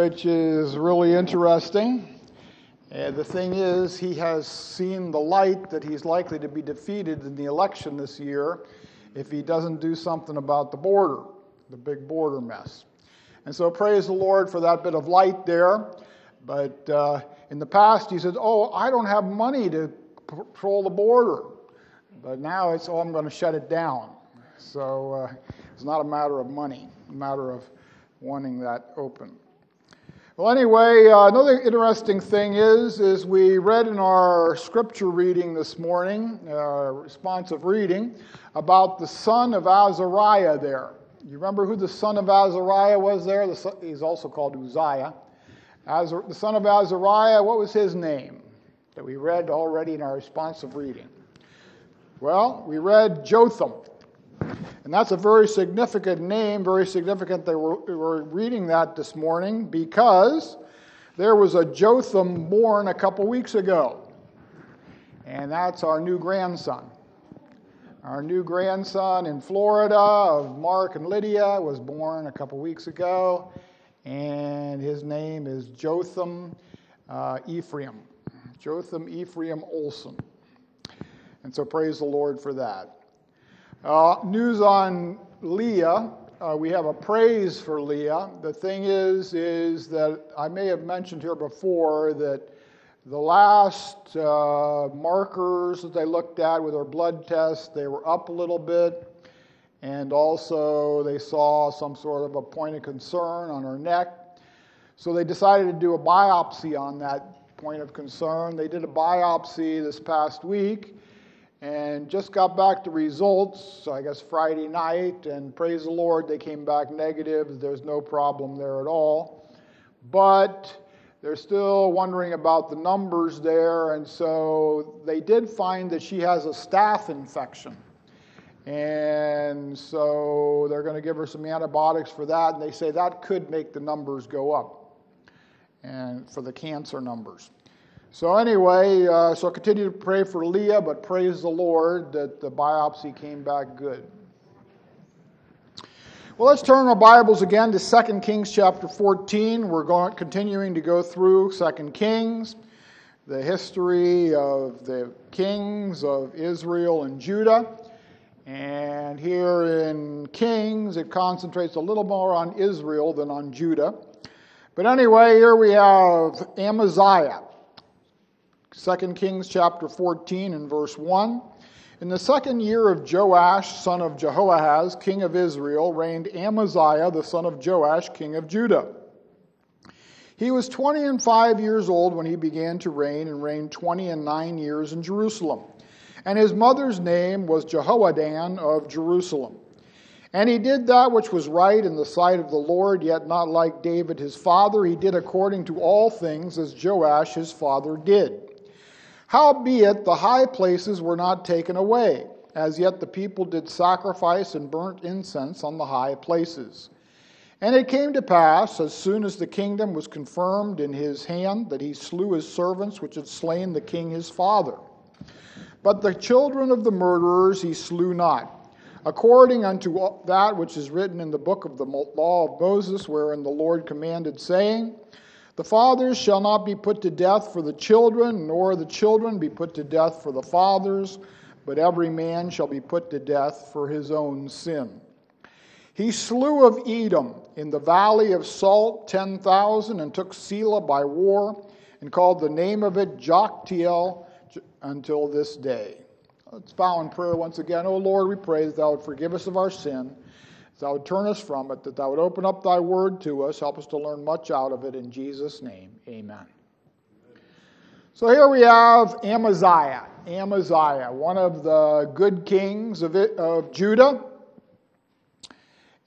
which is really interesting. And the thing is, he has seen the light that he's likely to be defeated in the election this year if he doesn't do something about the border, the big border mess. And so, praise the Lord for that bit of light there. But uh, in the past, he said, Oh, I don't have money to patrol the border. But now it's, Oh, I'm going to shut it down. So, uh, it's not a matter of money, a matter of wanting that open. Well, anyway, uh, another interesting thing is, is we read in our scripture reading this morning, uh, responsive reading, about the son of Azariah there. You remember who the son of Azariah was there? The son, he's also called Uzziah. Azar, the son of Azariah, what was his name that we read already in our responsive reading? Well, we read Jotham. And that's a very significant name, very significant that we're, we're reading that this morning because there was a Jotham born a couple weeks ago. And that's our new grandson. Our new grandson in Florida of Mark and Lydia was born a couple weeks ago, and his name is Jotham uh, Ephraim. Jotham Ephraim Olson. And so praise the Lord for that. Uh, news on Leah. Uh, we have a praise for Leah. The thing is, is that I may have mentioned here before that the last uh, markers that they looked at with her blood test, they were up a little bit, and also they saw some sort of a point of concern on her neck. So they decided to do a biopsy on that point of concern. They did a biopsy this past week and just got back the results, I guess Friday night, and praise the Lord, they came back negative. There's no problem there at all. But they're still wondering about the numbers there, and so they did find that she has a staph infection. And so they're going to give her some antibiotics for that, and they say that could make the numbers go up, and for the cancer numbers. So, anyway, uh, so continue to pray for Leah, but praise the Lord that the biopsy came back good. Well, let's turn our Bibles again to 2 Kings chapter 14. We're going, continuing to go through 2 Kings, the history of the kings of Israel and Judah. And here in Kings, it concentrates a little more on Israel than on Judah. But anyway, here we have Amaziah. 2 Kings chapter 14 and verse 1. In the second year of Joash, son of Jehoahaz, king of Israel, reigned Amaziah, the son of Joash, king of Judah. He was 20 and 5 years old when he began to reign, and reigned 20 and 9 years in Jerusalem. And his mother's name was Jehoaddan of Jerusalem. And he did that which was right in the sight of the Lord, yet not like David his father. He did according to all things as Joash his father did. Howbeit the high places were not taken away, as yet the people did sacrifice and burnt incense on the high places. And it came to pass, as soon as the kingdom was confirmed in his hand, that he slew his servants which had slain the king his father. But the children of the murderers he slew not, according unto that which is written in the book of the law of Moses, wherein the Lord commanded, saying, the fathers shall not be put to death for the children, nor the children be put to death for the fathers, but every man shall be put to death for his own sin. He slew of Edom in the valley of Salt ten thousand, and took Selah by war, and called the name of it Joktheel until this day. Let's bow in prayer once again. O Lord, we pray that thou would forgive us of our sin thou would turn us from it, that thou would open up thy word to us, help us to learn much out of it. In Jesus' name, amen. So here we have Amaziah. Amaziah, one of the good kings of, it, of Judah.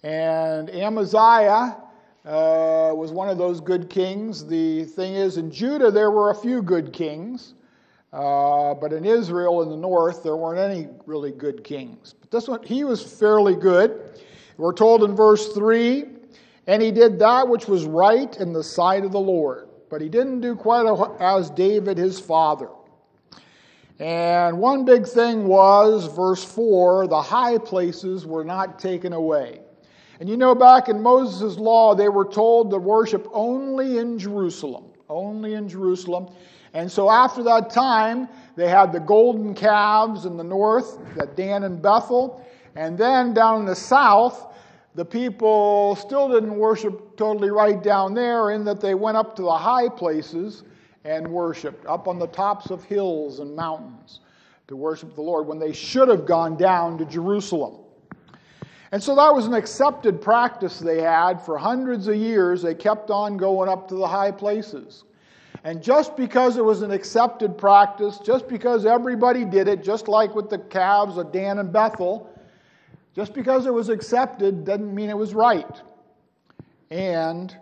And Amaziah uh, was one of those good kings. The thing is, in Judah, there were a few good kings. Uh, but in Israel in the north, there weren't any really good kings. But this one, he was fairly good. We're told in verse 3 and he did that which was right in the sight of the Lord, but he didn't do quite as David his father. And one big thing was, verse 4, the high places were not taken away. And you know, back in Moses' law, they were told to worship only in Jerusalem, only in Jerusalem. And so after that time, they had the golden calves in the north, that Dan and Bethel. And then down in the south, the people still didn't worship totally right down there, in that they went up to the high places and worshiped, up on the tops of hills and mountains to worship the Lord, when they should have gone down to Jerusalem. And so that was an accepted practice they had for hundreds of years. They kept on going up to the high places. And just because it was an accepted practice, just because everybody did it, just like with the calves of Dan and Bethel, just because it was accepted doesn't mean it was right. And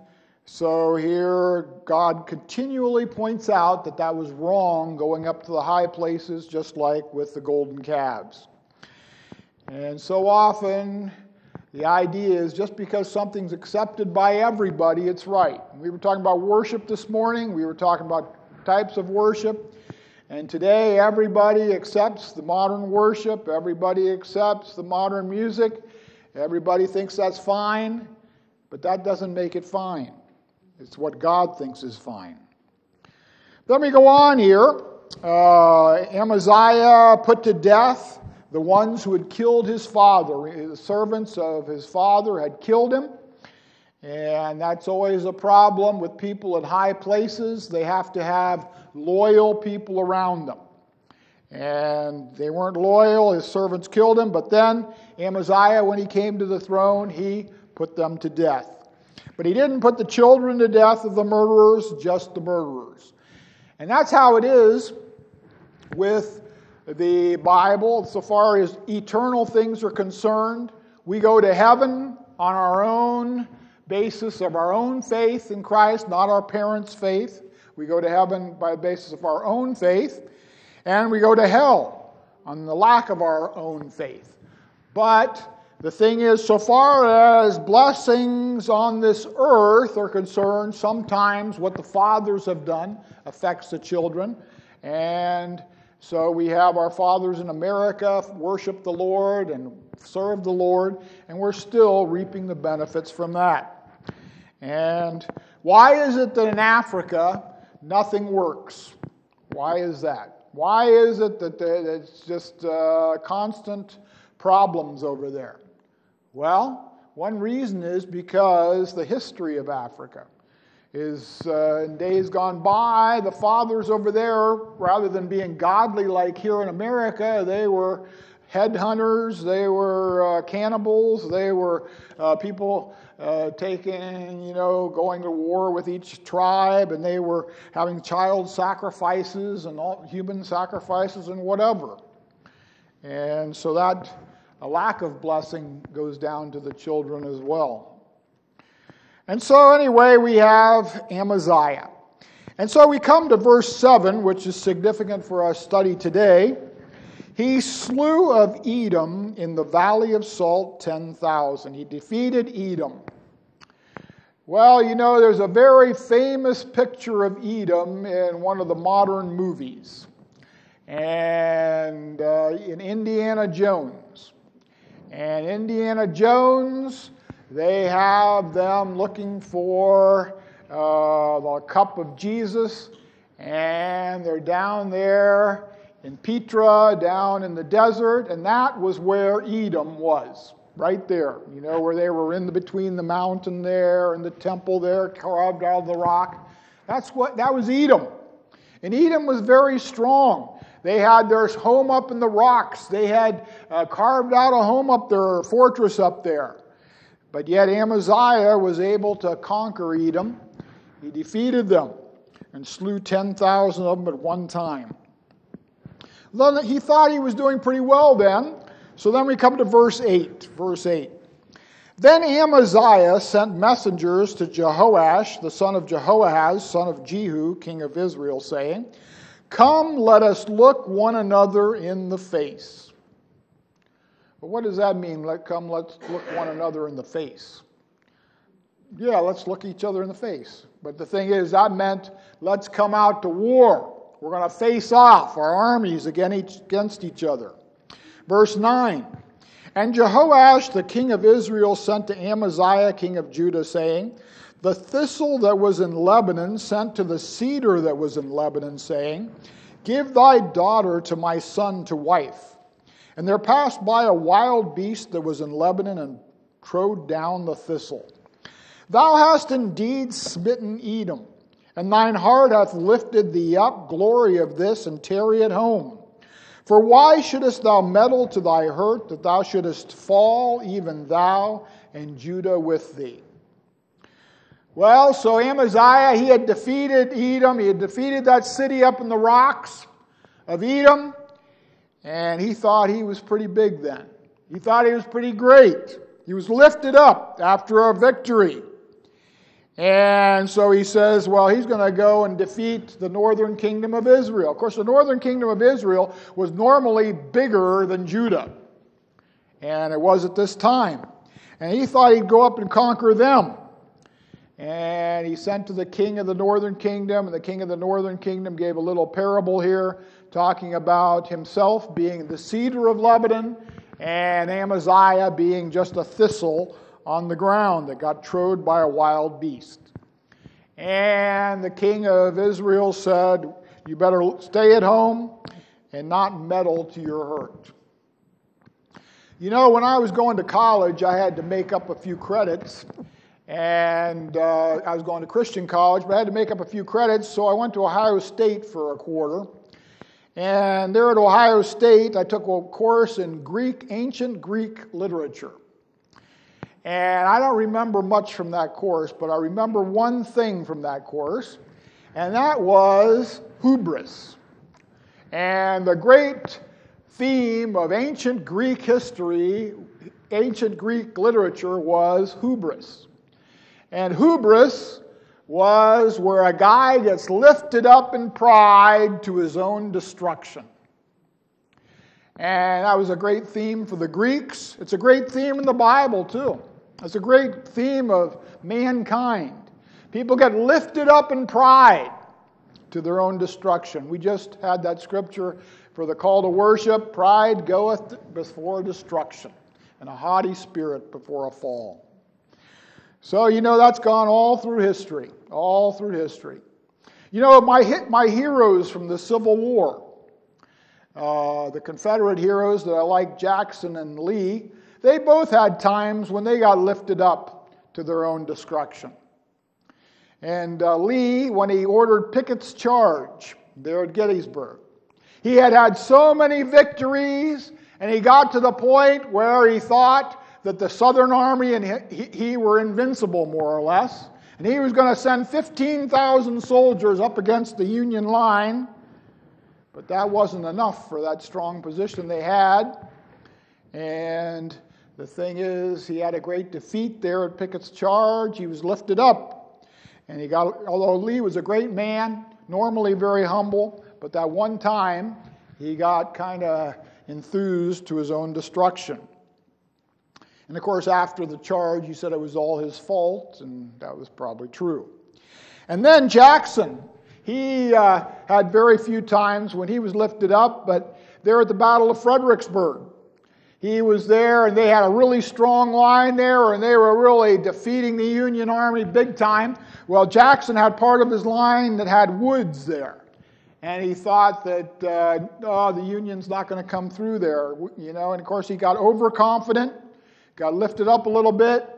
so here, God continually points out that that was wrong, going up to the high places, just like with the golden calves. And so often, the idea is just because something's accepted by everybody, it's right. We were talking about worship this morning, we were talking about types of worship. And today, everybody accepts the modern worship, everybody accepts the modern music, everybody thinks that's fine, but that doesn't make it fine. It's what God thinks is fine. Let me go on here. Uh, Amaziah put to death the ones who had killed his father. The servants of his father had killed him. And that's always a problem with people in high places. They have to have loyal people around them. And they weren't loyal. His servants killed him. But then Amaziah, when he came to the throne, he put them to death. But he didn't put the children to death of the murderers, just the murderers. And that's how it is with the Bible so far as eternal things are concerned. We go to heaven on our own basis of our own faith in Christ, not our parents' faith. We go to heaven by the basis of our own faith. And we go to hell on the lack of our own faith. But the thing is, so far as blessings on this earth are concerned, sometimes what the fathers have done affects the children. And so we have our fathers in America worship the Lord and serve the Lord, and we're still reaping the benefits from that. And why is it that in Africa nothing works? Why is that? Why is it that it's just uh, constant problems over there? Well, one reason is because the history of Africa is uh, in days gone by, the fathers over there, rather than being godly like here in America, they were headhunters, they were uh, cannibals, they were uh, people uh, taking, you know, going to war with each tribe, and they were having child sacrifices and all, human sacrifices and whatever. And so that a lack of blessing goes down to the children as well. And so, anyway, we have Amaziah. And so we come to verse 7, which is significant for our study today. He slew of Edom in the valley of Salt 10,000. He defeated Edom. Well, you know, there's a very famous picture of Edom in one of the modern movies. And uh, in Indiana Jones. And Indiana Jones, they have them looking for uh, the cup of Jesus, and they're down there in Petra, down in the desert, and that was where Edom was, right there. You know, where they were in the, between the mountain there and the temple there, carved out of the rock. That's what that was Edom. And Edom was very strong. They had their home up in the rocks. They had uh, carved out a home up there, a fortress up there. But yet Amaziah was able to conquer Edom. He defeated them and slew 10,000 of them at one time. He thought he was doing pretty well then. So then we come to verse 8. Verse 8. Then Amaziah sent messengers to Jehoash, the son of Jehoahaz, son of Jehu, king of Israel, saying, Come, let us look one another in the face. But what does that mean? Let come, let's look one another in the face. Yeah, let's look each other in the face. But the thing is, that meant let's come out to war. We're going to face off our armies against each other. Verse 9. And Jehoash, the king of Israel, sent to Amaziah, king of Judah, saying, The thistle that was in Lebanon sent to the cedar that was in Lebanon, saying, Give thy daughter to my son to wife. And there passed by a wild beast that was in Lebanon and trode down the thistle. Thou hast indeed smitten Edom, and thine heart hath lifted thee up. Glory of this, and tarry at home. For why shouldest thou meddle to thy hurt, that thou shouldest fall, even thou, and Judah with thee? Well, so Amaziah, he had defeated Edom. He had defeated that city up in the rocks of Edom. And he thought he was pretty big then. He thought he was pretty great. He was lifted up after a victory. And so he says, well, he's going to go and defeat the northern kingdom of Israel. Of course, the northern kingdom of Israel was normally bigger than Judah. And it was at this time. And he thought he'd go up and conquer them. And he sent to the king of the northern kingdom, and the king of the northern kingdom gave a little parable here talking about himself being the cedar of Lebanon and Amaziah being just a thistle on the ground that got trod by a wild beast. And the king of Israel said, You better stay at home and not meddle to your hurt. You know, when I was going to college, I had to make up a few credits. And uh, I was going to Christian college, but I had to make up a few credits, so I went to Ohio State for a quarter. And there at Ohio State, I took a course in Greek, ancient Greek literature. And I don't remember much from that course, but I remember one thing from that course, and that was hubris. And the great theme of ancient Greek history, ancient Greek literature, was hubris. And hubris was where a guy gets lifted up in pride to his own destruction. And that was a great theme for the Greeks. It's a great theme in the Bible, too. It's a great theme of mankind. People get lifted up in pride to their own destruction. We just had that scripture for the call to worship pride goeth before destruction, and a haughty spirit before a fall. So, you know, that's gone all through history, all through history. You know, my, my heroes from the Civil War, uh, the Confederate heroes that I like, Jackson and Lee, they both had times when they got lifted up to their own destruction. And uh, Lee, when he ordered Pickett's charge there at Gettysburg, he had had so many victories, and he got to the point where he thought that the Southern Army and he, he were invincible, more or less. And he was going to send 15,000 soldiers up against the Union line. But that wasn't enough for that strong position they had. And the thing is, he had a great defeat there at Pickett's charge. He was lifted up. And he got, although Lee was a great man, normally very humble, but that one time he got kind of enthused to his own destruction. And of course, after the charge, he said it was all his fault, and that was probably true. And then Jackson, he uh, had very few times when he was lifted up, but there at the Battle of Fredericksburg, he was there, and they had a really strong line there, and they were really defeating the Union Army big time. Well, Jackson had part of his line that had woods there. And he thought that, uh, oh, the Union's not going to come through there, you know. And of course, he got overconfident got lifted up a little bit,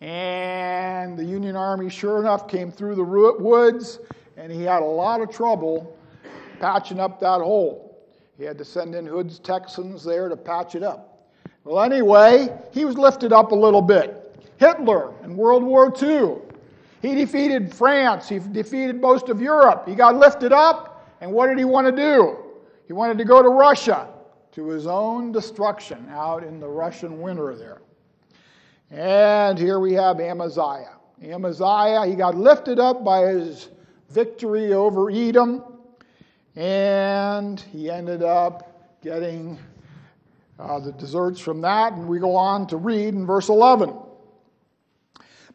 and the Union Army, sure enough, came through the woods, and he had a lot of trouble patching up that hole. He had to send in Hood's Texans there to patch it up. Well, anyway, he was lifted up a little bit. Hitler in World War II, he defeated France, he defeated most of Europe. He got lifted up, and what did he want to do? He wanted to go to Russia to his own destruction out in the Russian winter there. And here we have Amaziah. Amaziah, he got lifted up by his victory over Edom, and he ended up getting uh, the deserts from that. And we go on to read in verse 11.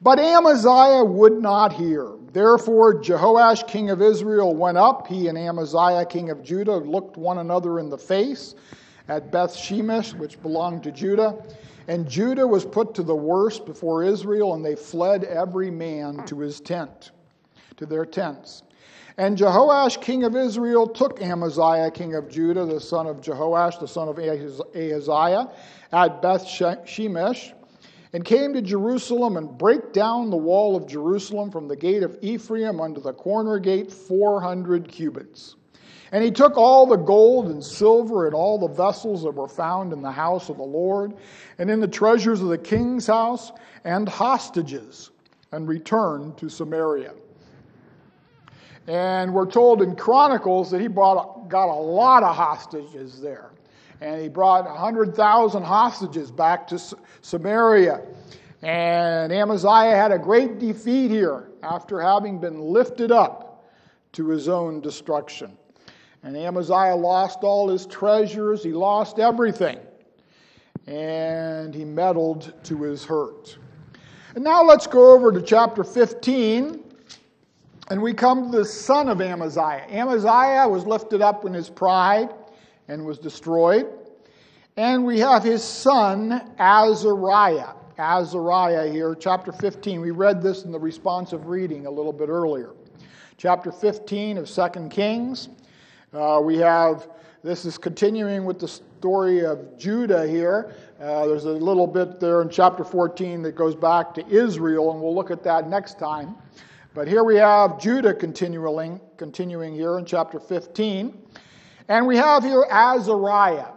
But Amaziah would not hear. Therefore, Jehoash, king of Israel, went up. He and Amaziah, king of Judah, looked one another in the face. at Beth Shemesh, which belonged to Judah. And Judah was put to the worst before Israel, and they fled every man to his tent, to their tents. And Jehoash, king of Israel, took Amaziah, king of Judah, the son of Jehoash, the son of Ahaziah, at Beth Shemesh, and came to Jerusalem and brake down the wall of Jerusalem from the gate of Ephraim unto the corner gate, 400 cubits. And he took all the gold and silver and all the vessels that were found in the house of the Lord and in the treasures of the king's house and hostages and returned to Samaria. And we're told in Chronicles that he brought, got a lot of hostages there. And he brought 100,000 hostages back to Samaria. And Amaziah had a great defeat here after having been lifted up to his own destruction. And Amaziah lost all his treasures, he lost everything. And he meddled to his hurt. And now let's go over to chapter 15. And we come to the son of Amaziah. Amaziah was lifted up in his pride and was destroyed. And we have his son, Azariah. Azariah here, chapter 15. We read this in the responsive reading a little bit earlier. Chapter 15 of 2 Kings. Uh, we have, this is continuing with the story of Judah here. Uh, there's a little bit there in chapter 14 that goes back to Israel, and we'll look at that next time. But here we have Judah continuing, continuing here in chapter 15. And we have here Azariah.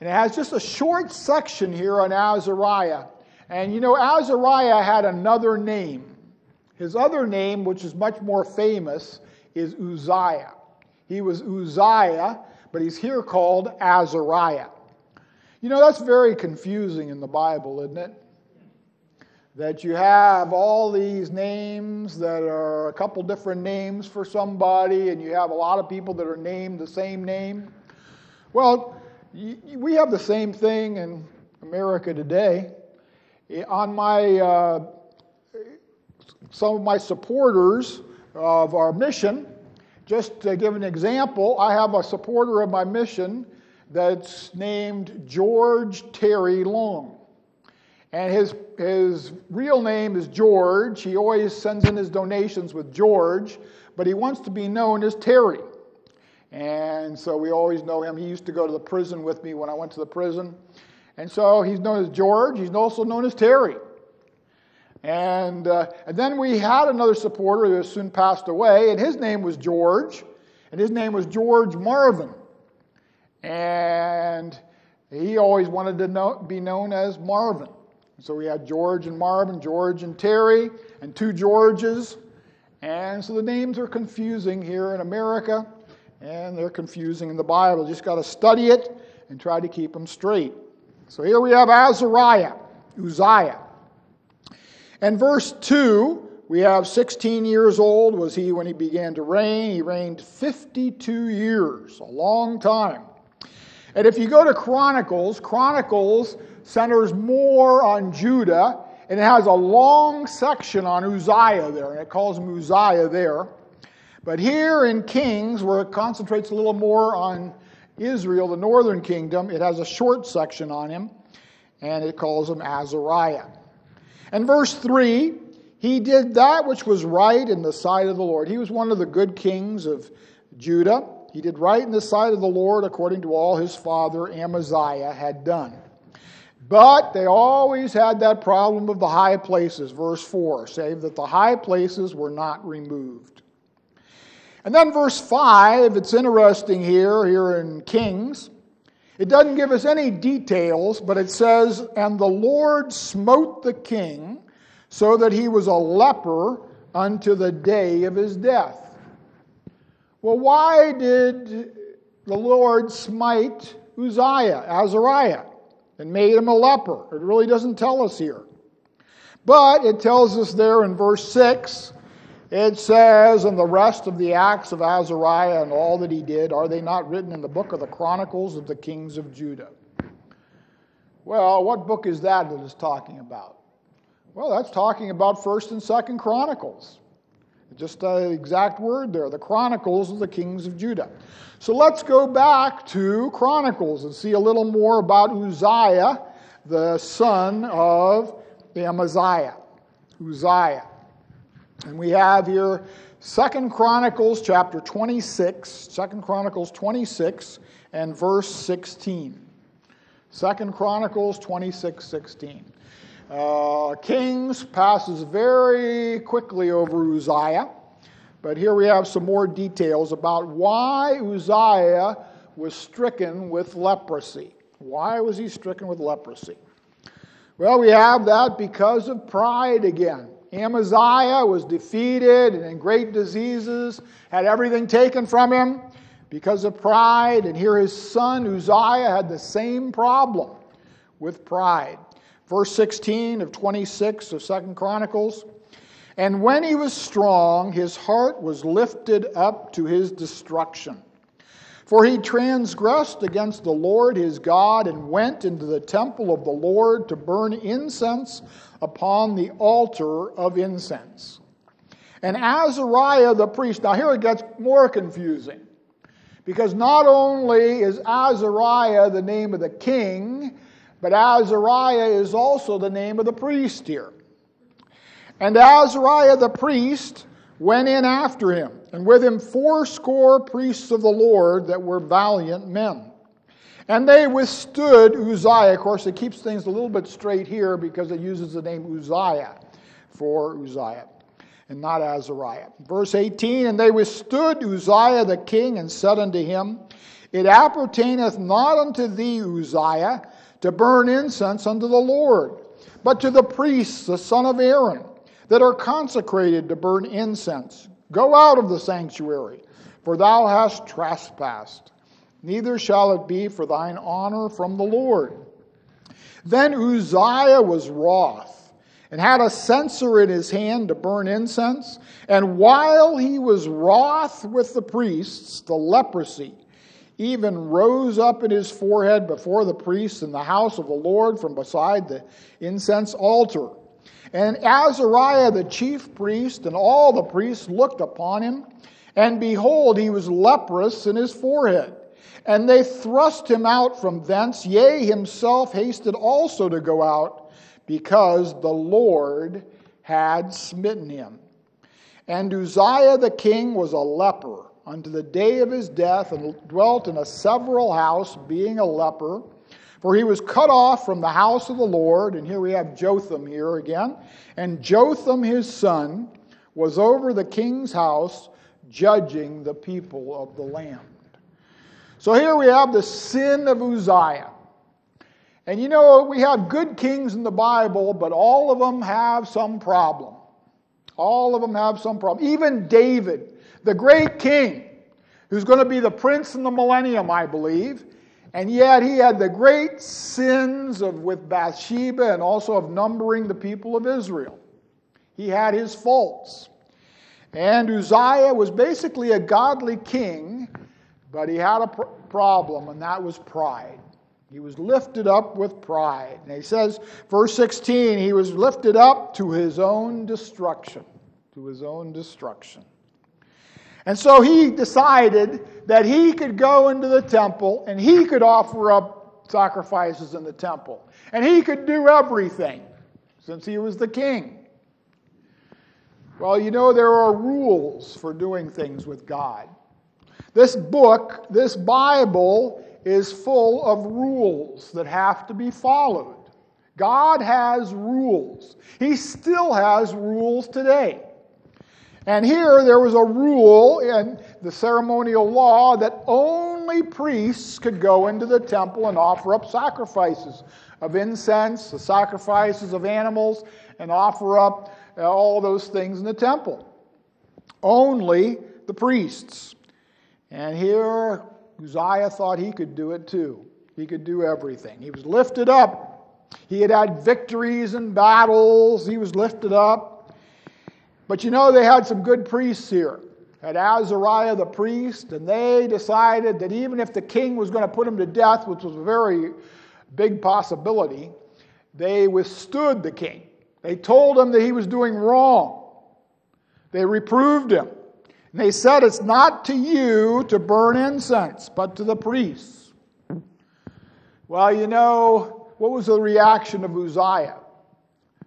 And it has just a short section here on Azariah. And you know, Azariah had another name. His other name, which is much more famous, is Uzziah. He was Uzziah, but he's here called Azariah. You know, that's very confusing in the Bible, isn't it? That you have all these names that are a couple different names for somebody, and you have a lot of people that are named the same name. Well, we have the same thing in America today. On my, uh, some of my supporters of our mission, just to give an example, I have a supporter of my mission that's named George Terry Long. And his, his real name is George. He always sends in his donations with George, but he wants to be known as Terry. And so we always know him. He used to go to the prison with me when I went to the prison. And so he's known as George. He's also known as Terry. And, uh, and then we had another supporter who soon passed away, and his name was George, and his name was George Marvin. And he always wanted to know, be known as Marvin. So we had George and Marvin, George and Terry, and two Georges. And so the names are confusing here in America, and they're confusing in the Bible. Just got to study it and try to keep them straight. So here we have Azariah, Uzziah. And verse 2, we have 16 years old was he when he began to reign. He reigned 52 years, a long time. And if you go to Chronicles, Chronicles centers more on Judah, and it has a long section on Uzziah there, and it calls him Uzziah there. But here in Kings, where it concentrates a little more on Israel, the northern kingdom, it has a short section on him, and it calls him Azariah. And verse 3 he did that which was right in the sight of the Lord. He was one of the good kings of Judah. He did right in the sight of the Lord according to all his father Amaziah had done. But they always had that problem of the high places, verse 4, save that the high places were not removed. And then verse 5, it's interesting here, here in Kings. It doesn't give us any details, but it says, And the Lord smote the king so that he was a leper unto the day of his death. Well, why did the Lord smite Uzziah, Azariah, and made him a leper? It really doesn't tell us here. But it tells us there in verse 6 it says, And the rest of the acts of Azariah and all that he did, are they not written in the book of the Chronicles of the kings of Judah? Well, what book is that that is talking about? Well, that's talking about 1st and 2nd Chronicles. Just the exact word there, the Chronicles of the Kings of Judah. So let's go back to Chronicles and see a little more about Uzziah, the son of Amaziah. Uzziah. And we have here Second Chronicles chapter 26, Second Chronicles 26 and verse 16. Second Chronicles 26, 16. Uh, Kings passes very quickly over Uzziah, but here we have some more details about why Uzziah was stricken with leprosy. Why was he stricken with leprosy? Well, we have that because of pride again. Amaziah was defeated and in great diseases, had everything taken from him because of pride. And here his son Uzziah had the same problem with pride. Verse 16 of 26 of Second Chronicles. And when he was strong, his heart was lifted up to his destruction. For he transgressed against the Lord his God and went into the temple of the Lord to burn incense upon the altar of incense. And Azariah the priest, now here it gets more confusing. Because not only is Azariah the name of the king, but Azariah is also the name of the priest here. And Azariah the priest went in after him, and with him fourscore priests of the Lord that were valiant men. And they withstood Uzziah. Of course, it keeps things a little bit straight here because it uses the name Uzziah for Uzziah and not Azariah. Verse 18 And they withstood Uzziah the king and said unto him, It appertaineth not unto thee, Uzziah, to burn incense unto the Lord, but to the priests, the son of Aaron, that are consecrated to burn incense. Go out of the sanctuary, for thou hast trespassed neither shall it be for thine honor from the Lord. Then Uzziah was wroth and had a censer in his hand to burn incense. And while he was wroth with the priests, the leprosy even rose up in his forehead before the priests in the house of the Lord from beside the incense altar. And Azariah the chief priest and all the priests looked upon him, and behold, he was leprous in his forehead. And they thrust him out from thence, yea, himself hasted also to go out, because the Lord had smitten him. And Uzziah the king was a leper unto the day of his death, and dwelt in a several house, being a leper. For he was cut off from the house of the Lord. And here we have Jotham here again. And Jotham his son was over the king's house, judging the people of the land. So here we have the sin of Uzziah. And you know, we have good kings in the Bible, but all of them have some problem. All of them have some problem. Even David, the great king, who's going to be the prince in the millennium, I believe, and yet he had the great sins of with Bathsheba and also of numbering the people of Israel. He had his faults. And Uzziah was basically a godly king but he had a pr- problem, and that was pride. He was lifted up with pride. And he says, verse 16, he was lifted up to his own destruction. To his own destruction. And so he decided that he could go into the temple and he could offer up sacrifices in the temple. And he could do everything since he was the king. Well, you know, there are rules for doing things with God. This book, this Bible, is full of rules that have to be followed. God has rules. He still has rules today. And here there was a rule in the ceremonial law that only priests could go into the temple and offer up sacrifices of incense, the sacrifices of animals, and offer up uh, all those things in the temple. Only the priests. And here, Uzziah thought he could do it too. He could do everything. He was lifted up. He had had victories and battles. He was lifted up. But you know, they had some good priests here. Had Azariah the priest, and they decided that even if the king was going to put him to death, which was a very big possibility, they withstood the king. They told him that he was doing wrong. They reproved him. And they said, It's not to you to burn incense, but to the priests. Well, you know, what was the reaction of Uzziah?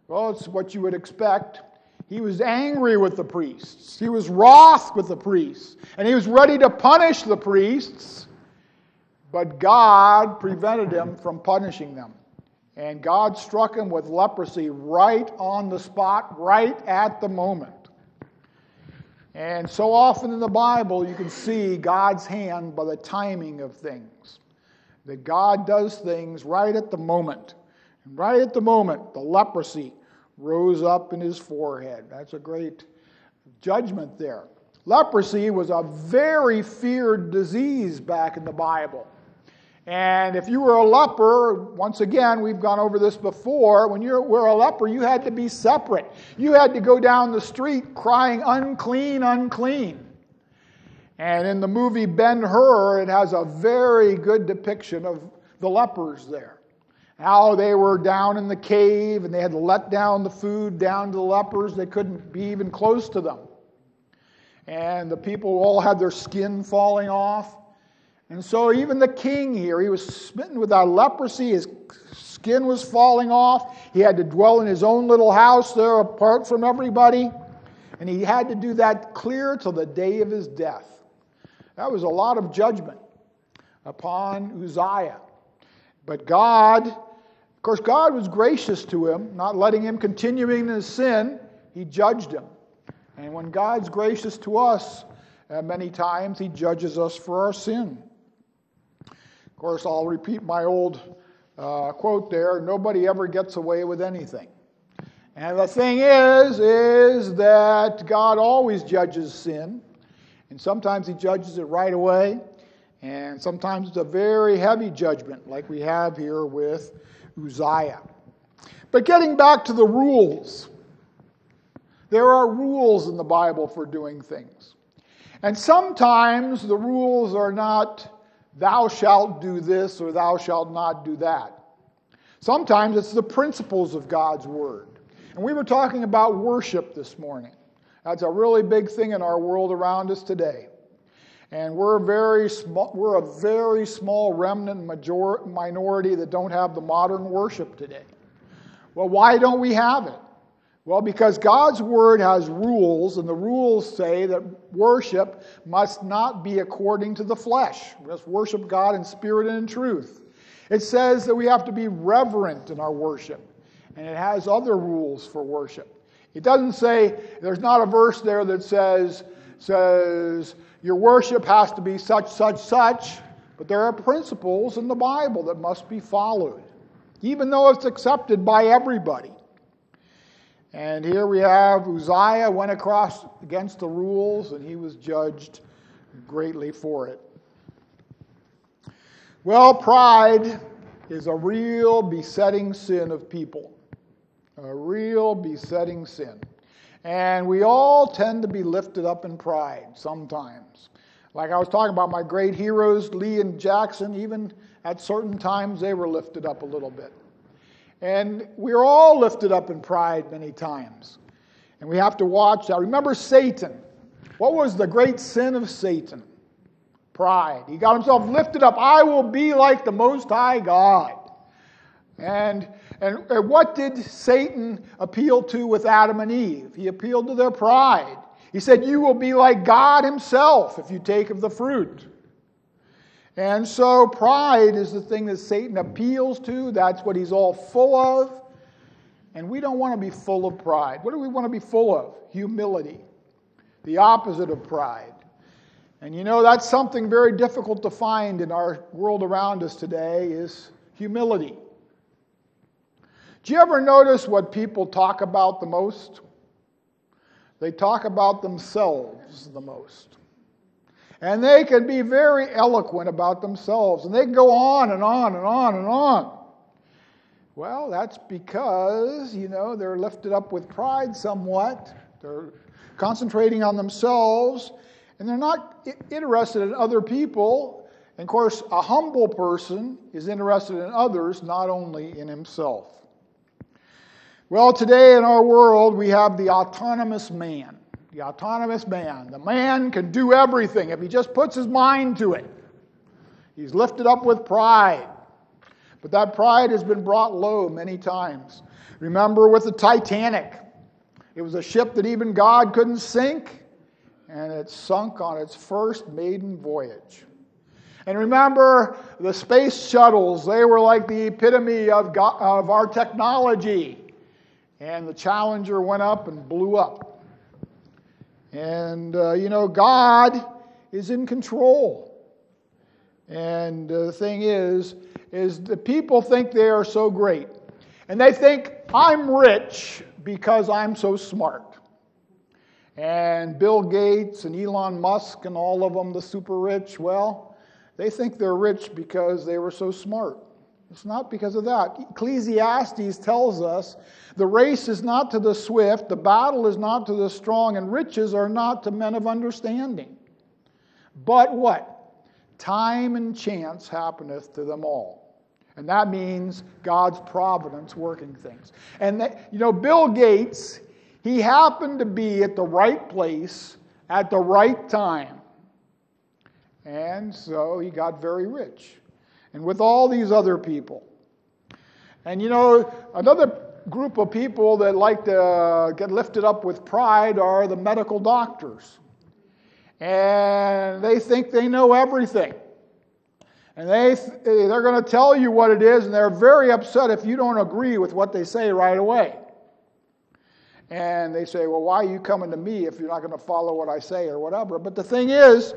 Well, it's what you would expect. He was angry with the priests. He was wroth with the priests. And he was ready to punish the priests. But God prevented him from punishing them. And God struck him with leprosy right on the spot, right at the moment. And so often in the Bible, you can see God's hand by the timing of things. That God does things right at the moment. And right at the moment, the leprosy rose up in his forehead. That's a great judgment there. Leprosy was a very feared disease back in the Bible. And if you were a leper, once again, we've gone over this before, when you were a leper, you had to be separate. You had to go down the street crying, unclean, unclean. And in the movie Ben Hur, it has a very good depiction of the lepers there how they were down in the cave and they had to let down the food down to the lepers. They couldn't be even close to them. And the people all had their skin falling off. And so, even the king here, he was smitten with that leprosy. His skin was falling off. He had to dwell in his own little house there apart from everybody. And he had to do that clear till the day of his death. That was a lot of judgment upon Uzziah. But God, of course, God was gracious to him, not letting him continuing in his sin. He judged him. And when God's gracious to us, uh, many times he judges us for our sin. Of course, I'll repeat my old uh, quote there nobody ever gets away with anything. And the thing is, is that God always judges sin. And sometimes he judges it right away, and sometimes it's a very heavy judgment, like we have here with Uzziah. But getting back to the rules, there are rules in the Bible for doing things. And sometimes the rules are not, thou shalt do this or thou shalt not do that. Sometimes it's the principles of God's Word. And we were talking about worship this morning. That's a really big thing in our world around us today. And we're a very small, we're a very small remnant major, minority that don't have the modern worship today. Well, why don't we have it? Well, because God's word has rules, and the rules say that worship must not be according to the flesh. We must worship God in spirit and in truth. It says that we have to be reverent in our worship, and it has other rules for worship. It doesn't say, there's not a verse there that says, says your worship has to be such, such, such, but there are principles in the Bible that must be followed, even though it's accepted by everybody. And here we have Uzziah went across against the rules and he was judged greatly for it. Well, pride is a real besetting sin of people, a real besetting sin. And we all tend to be lifted up in pride sometimes. Like I was talking about my great heroes, Lee and Jackson, even at certain times they were lifted up a little bit. And we're all lifted up in pride many times. And we have to watch that. Remember Satan. What was the great sin of Satan? Pride. He got himself lifted up. I will be like the Most High God. And, and, what did Satan appeal to with Adam and Eve? He appealed to their pride. He said, You will be like God Himself if you take of the fruit. And so pride is the thing that Satan appeals to. That's what he's all full of. And we don't want to be full of pride. What do we want to be full of? Humility, the opposite of pride. And you know, that's something very difficult to find in our world around us today is humility. Do you ever notice what people talk about the most? They talk about themselves the most. And they can be very eloquent about themselves, and they can go on and on and on and on. Well, that's because, you know, they're lifted up with pride somewhat. They're concentrating on themselves, and they're not interested in other people. And of course, a humble person is interested in others, not only in himself. Well, today in our world, we have the autonomous man. the autonomous man. The man can do everything if he just puts his mind to it. He's lifted up with pride. But that pride has been brought low many times. Remember with the Titanic, it was a ship that even God couldn't sink, and it sunk on its first maiden voyage. And remember the space shuttles, they were like the epitome of, God, of our technology. And the Challenger went up and blew up. And, uh, you know, God is in control. And uh, the thing is, is the people think they are so great. And they think, I'm rich because I'm so smart. And Bill Gates and Elon Musk and all of them, the super rich, well, they think they're rich because they were so smart. It's not because of that. Ecclesiastes tells us the race is not to the swift, the battle is not to the strong, and riches are not to men of understanding. But what? Time and chance happeneth to them all. And that means God's providence working things. And, that, you know, Bill Gates, he happened to be at the right place at the right time. And so he got very rich. And with all these other people. And you know, another group of people that like to get lifted up with pride are the medical doctors. And they think they know everything. And they, they're going to tell you what it is, and they're very upset if you don't agree with what they say right away. And they say, Well, why are you coming to me if you're not going to follow what I say or whatever? But the thing is,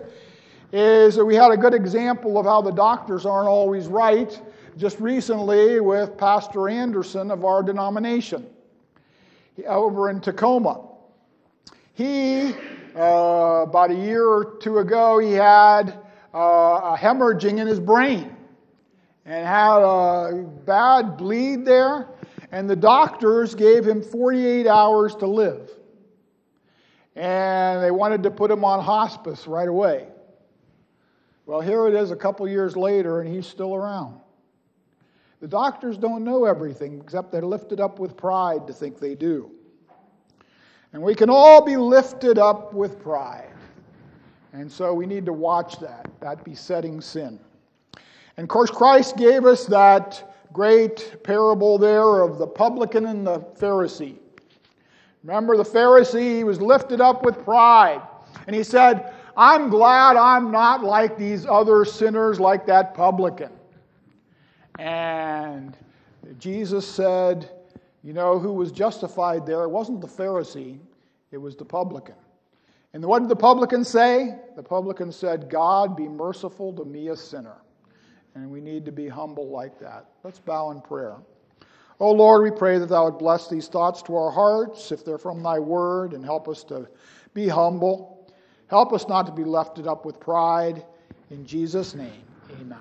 is that we had a good example of how the doctors aren't always right just recently with Pastor Anderson of our denomination over in Tacoma. He, uh, about a year or two ago, he had uh, a hemorrhaging in his brain and had a bad bleed there, and the doctors gave him 48 hours to live. And they wanted to put him on hospice right away. Well, here it is a couple years later, and he's still around. The doctors don't know everything, except they're lifted up with pride to think they do. And we can all be lifted up with pride. And so we need to watch that, that besetting sin. And of course, Christ gave us that great parable there of the publican and the Pharisee. Remember, the Pharisee, was lifted up with pride. And he said, I'm glad I'm not like these other sinners, like that publican. And Jesus said, You know who was justified there? It wasn't the Pharisee, it was the publican. And what did the publican say? The publican said, God, be merciful to me, a sinner. And we need to be humble like that. Let's bow in prayer. Oh Lord, we pray that Thou would bless these thoughts to our hearts if they're from Thy word and help us to be humble. Help us not to be lifted up with pride. In Jesus' name, amen.